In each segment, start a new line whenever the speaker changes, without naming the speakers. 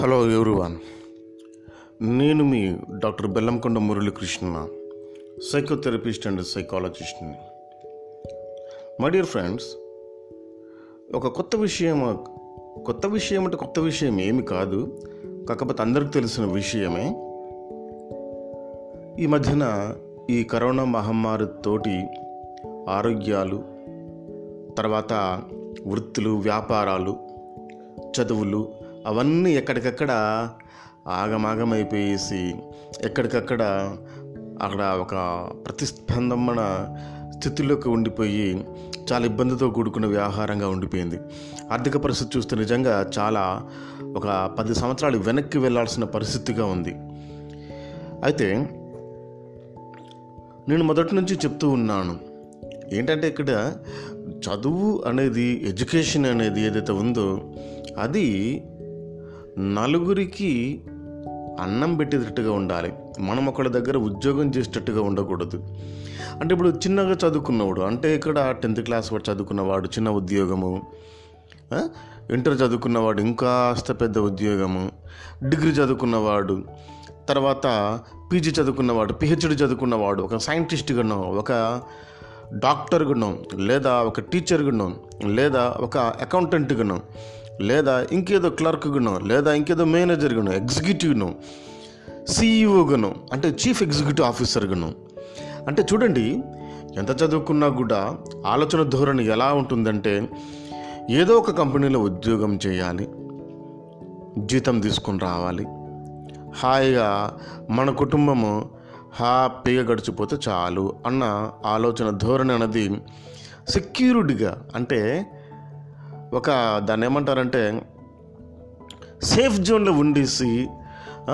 Hello everyone. నేను మీ doctor Bellamkonda Muralikrishna psychotherapist and సైకాలజిస్ట్ని. My dear friends ఒక కొత్త విషయం కొత్త విషయం అంటే కొత్త విషయం ఏమి కాదు కాకపోతే అందరికి తెలిసిన విషయమే. ఈ మధ్యన ఈ కరోనా మహమ్మారి తోటి ఆరోగ్యాలు తర్వాత వృత్తులు వ్యాపారాలు చదువులు అవన్నీ ఎక్కడికక్కడ ఆగమాగమైపోయేసి ఎక్కడికక్కడ అక్కడ ఒక ప్రతిస్పందన స్థితిలోకి ఉండిపోయి చాలా ఇబ్బందితో కూడుకున్న వ్యవహారంగా ఉండిపోయింది. ఆర్థిక పరిస్థితి చూస్తే నిజంగా చాలా ఒక పది సంవత్సరాలు వెనక్కి వెళ్ళాల్సిన పరిస్థితిగా ఉంది. అయితే నేను మొదటి నుంచి చెప్తూ ఉన్నాను ఏంటంటే ఇక్కడ చదువు అనేది ఎడ్యుకేషన్ అనేది ఏదైతే ఉందో అది నలుగురికి అన్నం పెట్టేటట్టుగా ఉండాలి. మనం ఒకళ్ళ దగ్గర ఉద్యోగం చేసేటట్టుగా ఉండకూడదు. అంటే ఇప్పుడు చిన్నగా చదువుకున్నవాడు అంటే ఇక్కడ టెన్త్ క్లాస్ వాడు చదువుకున్నవాడు చిన్న ఉద్యోగము ఇంటర్ చదువుకున్నవాడు ఇంకాస్త పెద్ద ఉద్యోగము డిగ్రీ చదువుకున్నవాడు తర్వాత పీజీ చదువుకున్నవాడు పిహెచ్డి చదువుకున్నవాడు ఒక సైంటిస్ట్ గుణం ఒక డాక్టర్ గుణం లేదా ఒక టీచర్ గుణం లేదా ఒక అకౌంటెంట్ గుణం లేదా ఇంకేదో క్లర్క్ లేదా ఇంకేదో మేనేజర్ గుణం ఎగ్జిక్యూటివ్ సిఇఓ అంటే చీఫ్ ఎగ్జిక్యూటివ్ ఆఫీసర్ అంటే చూడండి ఎంత చదువుకున్నా కూడా ఆలోచన ధోరణి ఎలా ఉంటుందంటే ఏదో ఒక కంపెనీలో ఉద్యోగం చేయాలి జీతం తీసుకొని రావాలి. హాయిగా మన కుటుంబము హ్యాపీగా గడిచిపోతే చాలు అన్న ఆలోచన ధోరణి అనేది సెక్యూరిటీగా అంటే ఒక దాన్ని ఏమంటారంటే సేఫ్ జోన్లో ఉండేసి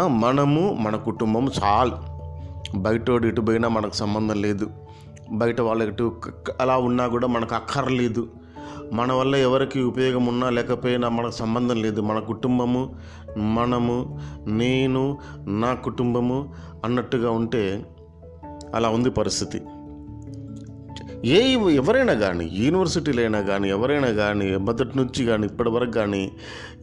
మనము మన కుటుంబం చాలు. బయటోడు ఇటు పోయినా మనకు సంబంధం లేదు. బయట వాళ్ళ ఇటు అలా ఉన్నా కూడా మనకు అక్కర్లేదు. మన వల్ల ఎవరికి ఉపయోగం ఉన్నా లేకపోయినా మనకు సంబంధం లేదు. మన కుటుంబము మనము నేను నా కుటుంబము అన్నట్టుగా ఉంటే అలా ఉంది పరిస్థితి. ఏ ఎవరైనా కానీ యూనివర్సిటీలు అయినా కానీ ఎవరైనా కానీ మొదటి నుంచి కానీ ఇప్పటి వరకు కానీ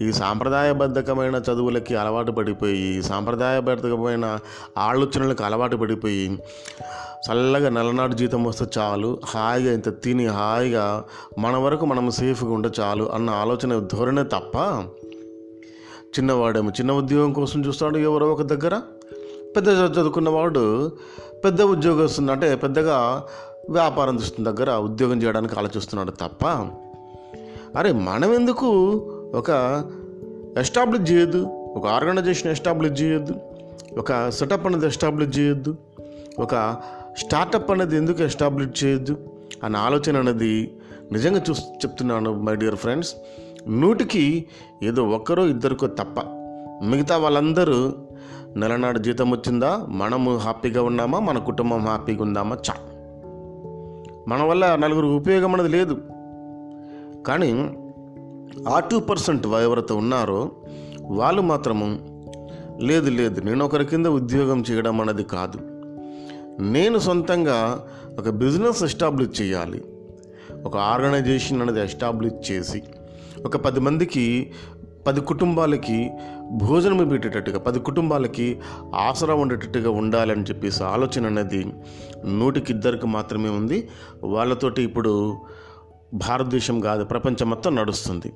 ఈ సాంప్రదాయబద్ధకమైన చదువులకి అలవాటు పడిపోయి సాంప్రదాయబద్ధకమైన ఆలోచనలకు అలవాటు పడిపోయి చల్లగా నెలనాడు జీతం వస్తే చాలు హాయిగా ఇంత తిని హాయిగా మన వరకు మనం సేఫ్గా ఉంటే చాలు అన్న ఆలోచన ధోరణే తప్ప చిన్నవాడేమో చిన్న ఉద్యోగం కోసం చూస్తాడు ఎవరో ఒక దగ్గర. పెద్ద చదువు- చదువుకున్నవాడు పెద్ద ఉద్యోగం అంటే పెద్దగా వ్యాపారం చూస్తున్న దగ్గర ఉద్యోగం చేయడానికి ఆలోచిస్తున్నాడు తప్ప అరే మనం ఎందుకు ఒక ఎస్టాబ్లిష్ చేయొద్దు ఒక ఆర్గనైజేషన్ ఎస్టాబ్లిష్ చేయొద్దు ఒక సెటప్ అనేది ఎస్టాబ్లిష్ చేయొద్దు ఒక స్టార్టప్ అనేది ఎందుకు ఎస్టాబ్లిష్ చేయొద్దు అనే ఆలోచన అనేది నిజంగా చూ చెప్తున్నాను మై డియర్ ఫ్రెండ్స్. నూటికి ఏదో ఒక్కరో ఇద్దరికో తప్ప మిగతా వాళ్ళందరూ నెలనాడు జీతం వచ్చిందా మనము హ్యాపీగా ఉన్నామా మన కుటుంబం హ్యాపీగా ఉందామా? చా మన వల్ల నలుగురు ఉపయోగం అనేది లేదు. కానీ ఆ టూ పర్సెంట్ ఎవరైతే ఉన్నారో వాళ్ళు మాత్రము లేదు లేదు నేను ఒకరి కింద ఉద్యోగం చేయడం అనేది కాదు. నేను సొంతంగా ఒక బిజినెస్ ఎస్టాబ్లిష్ చేయాలి. ఒక ఆర్గనైజేషన్ అనేది ఎస్టాబ్లిష్ చేసి ఒక పది మందికి పది కుటుంబాలకి భోజనం పెట్టేటట్టుగా పది కుటుంబాలకి ఆసరా ఉండేటట్టుగా ఉండాలని చెప్పేసి ఆలోచన అనేది నూటికి ఇద్దరికి మాత్రమే ఉంది. వాళ్ళతోటి ఇప్పుడు భారతదేశం కాదు ప్రపంచం మొత్తం నడుస్తుంది.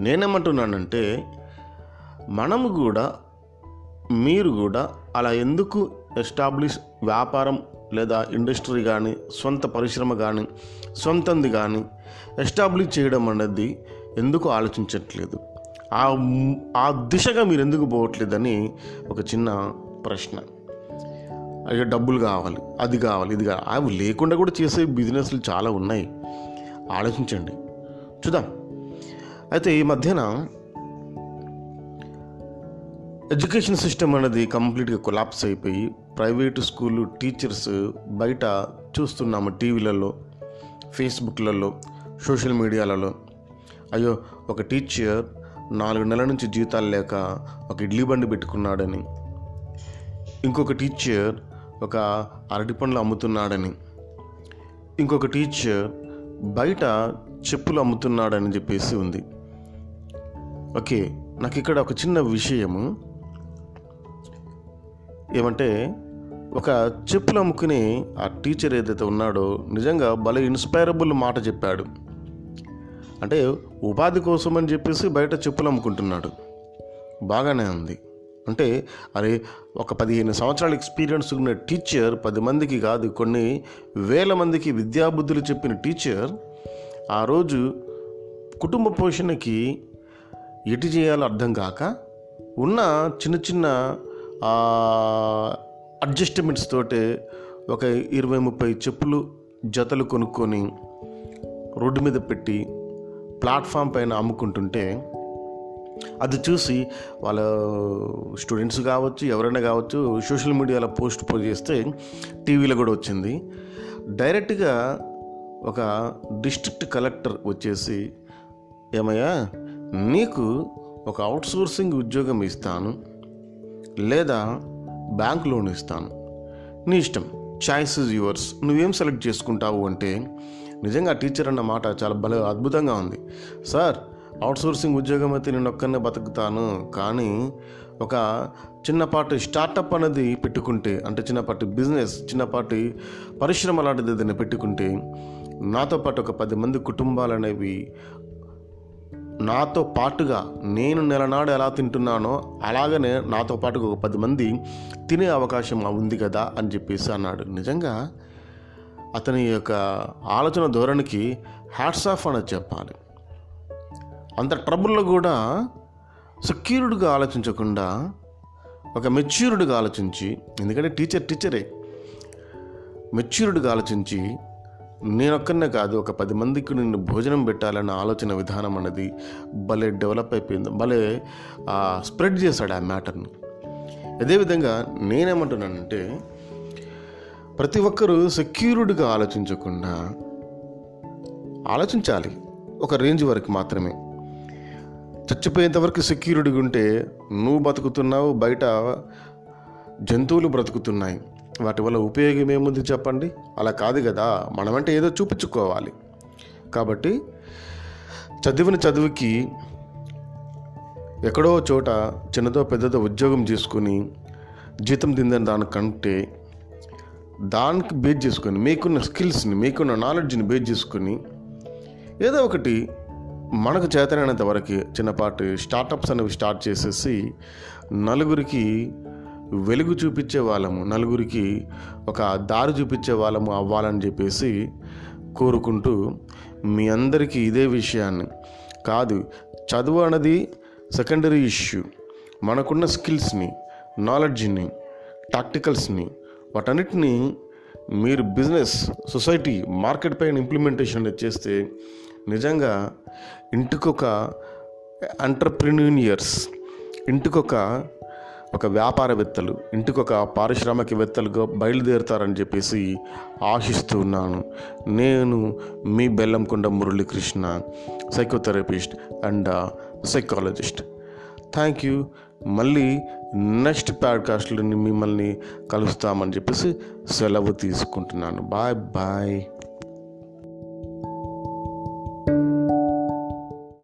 నేనేమంటున్నానంటే మనము కూడా మీరు కూడా అలా ఎందుకు ఎస్టాబ్లిష్ వ్యాపారం లేదా ఇండస్ట్రీ కానీ సొంత పరిశ్రమ కానీ సొంతంది కానీ ఎస్టాబ్లిష్ చేయడం అనేది ఎందుకు ఆలోచించట్లేదు? ఆ ఆ దిశగా మీరు ఎందుకు పోవట్లేదని ఒక చిన్న ప్రశ్న. అయ్యో డబ్బులు కావాలి అది కావాలి ఇది కావాలి. అవి లేకుండా కూడా చేసే బిజినెస్లు చాలా ఉన్నాయి. ఆలోచించండి. చూద్దాం. అయితే ఈ మధ్యన ఎడ్యుకేషన్ సిస్టమ్ అనేది కంప్లీట్గా కొలాప్స్ అయిపోయి ప్రైవేటు స్కూళ్ళు టీచర్స్ బయట చూస్తున్నాము టీవీలలో ఫేస్బుక్లలో సోషల్ మీడియాలలో. అయ్యో ఒక టీచర్ నాలుగు నెలల నుంచి జీతాలు లేక ఒక ఇడ్లీ బండి పెట్టుకున్నాడని. ఇంకొక టీచర్ ఒక అరటి పండ్లు అమ్ముతున్నాడని. ఇంకొక టీచర్ బయట చెప్పులు అమ్ముతున్నాడని చెప్పేసి ఉంది. ఓకే నాకు ఇక్కడ ఒక చిన్న విషయము. ఏమంటే ఒక చెప్పులు అమ్ముకుని ఆ టీచర్ ఏదైతే ఉన్నాడో నిజంగా భలే ఇన్స్పైరబుల్ మాట చెప్పాడు. అంటే ఉపాధి కోసం అని చెప్పేసి బయట చెప్పులు అమ్ముకుంటున్నాడు బాగానే ఉంది. అంటే అరే ఒక పదిహేను సంవత్సరాల ఎక్స్పీరియన్స్ ఉన్న టీచర్ పది మందికి కాదు కొన్ని వేల మందికి విద్యాబుద్ధులు చెప్పిన టీచర్ ఆ రోజు కుటుంబ పోషణకి ఎటు చేయాలో అర్థం కాక ఉన్న చిన్న చిన్న అడ్జస్ట్మెంట్స్ తోటే ఒక ఇరవై ముప్పై చెప్పులు జతలు కొనుక్కొని రోడ్డు మీద పెట్టి ప్లాట్ఫామ్ పైన అమ్ముకుంటుంటే అది చూసి వాళ్ళ స్టూడెంట్స్ కావచ్చు ఎవరైనా కావచ్చు సోషల్ మీడియాలో పోస్ట్ పోస్ట్ చేస్తే టీవీలో కూడా వచ్చింది. డైరెక్ట్గా ఒక డిస్ట్రిక్ట్ కలెక్టర్ వచ్చేసి ఏమయ్యా నీకు ఒక అవుట్సోర్సింగ్ ఉద్యోగం ఇస్తాను లేదా బ్యాంక్ లోన్ ఇస్తాను. నీ ఇష్టం చాయిస్ ఇస్ యువర్స్. నువ్వేం సెలెక్ట్ చేసుకుంటావు అంటే నిజంగా టీచర్ అన్న మాట చాలా భలే అద్భుతంగా ఉంది. సార్ అవుట్సోర్సింగ్ ఉద్యోగం అయితే నేను ఒక్కనే బతుకుతాను కానీ ఒక చిన్నపాటి స్టార్టప్ అనేది పెట్టుకుంటే అంటే చిన్నపాటి బిజినెస్ చిన్నపాటి పరిశ్రమ లాంటిది ఏదైనా పెట్టుకుంటే నాతో పాటు ఒక పది మంది కుటుంబాలు అనేవి నాతో పాటుగా నేను నెలనాడు ఎలా తింటున్నానో అలాగనే నాతో పాటుగా ఒక పది మంది తినే అవకాశం ఉంది కదా అని చెప్పేసి అన్నాడు. నిజంగా అతని యొక్క ఆలోచన ధోరణికి హ్యాట్స్ ఆఫ్ అనేది చెప్పాలి. అంత ట్రబుల్లో కూడా సెక్యూర్డ్గా ఆలోచించకుండా ఒక మెచ్యూర్డ్గా ఆలోచించి ఎందుకంటే టీచర్ టీచరే మెచ్యూర్డ్గా ఆలోచించి నేనొక్కనే కాదు ఒక పది మందికి నేను భోజనం పెట్టాలన్న ఆలోచన విధానం అనేది భలే డెవలప్ అయిపోయింది భలే స్ప్రెడ్ చేశాడు ఆ మ్యాటర్ని అదేవిధంగా నేనేమంటున్నానంటే ప్రతి ఒక్కరూ సెక్యూర్డ్గా ఆలోచించకుండా ఆలోచించాలి. ఒక రేంజ్ వరకు మాత్రమే. చచ్చిపోయేంత వరకు సెక్యూరిటీగా ఉంటే నువ్వు బతుకుతున్నావు బయట జంతువులు బ్రతుకుతున్నాయి. వాటి వల్ల ఉపయోగం ఏముంది చెప్పండి? అలా కాదు కదా మనమంటే ఏదో చూపించుకోవాలి. కాబట్టి చదివిన చదువుకి ఎక్కడో చోట చిన్నదో పెద్దదో ఉద్యోగం చేసుకుని జీతం తిందని దానికంటే దానికి బేస్ చేసుకొని మీకున్న స్కిల్స్ని మీకున్న నాలెడ్జ్ని బేస్ చేసుకొని ఏదో ఒకటి మనకు చేతనైనంత వరకు చిన్నపాటి స్టార్టప్స్ అనేవి స్టార్ట్ చేసేసి నలుగురికి వెలుగు చూపించే వాళ్ళము నలుగురికి ఒక దారి చూపించే వాళ్ళము అవ్వాలని చెప్పేసి కోరుకుంటూ మీ అందరికీ ఇదే విషయాన్ని. కాదు చదువు అనేది సెకండరీ ఇష్యూ మనకున్న స్కిల్స్ని నాలెడ్జ్ని టాక్టికల్స్ని వాటన్నిటిని మీరు బిజినెస్ సొసైటీ మార్కెట్ పైన ఇంప్లిమెంటేషన్ అనేది చేస్తే నిజంగా ఇంటికొక ఎంటర్ప్రిన్యూనియర్స్ ఇంటికొక ఒక వ్యాపారవేత్తలు ఇంటికొక పారిశ్రామికవేత్తలుగా బయలుదేరుతారని చెప్పేసి ఆశిస్తున్నాను. నేను మీ Bellamkonda Muralikrishna psychotherapist and psychologist thank you మళ్ళీ నెక్స్ట్ పాడ్కాస్ట్లో మిమ్మల్ని కలుస్తామని చెప్పేసి సెలవు తీసుకుంటున్నాను. Bye bye.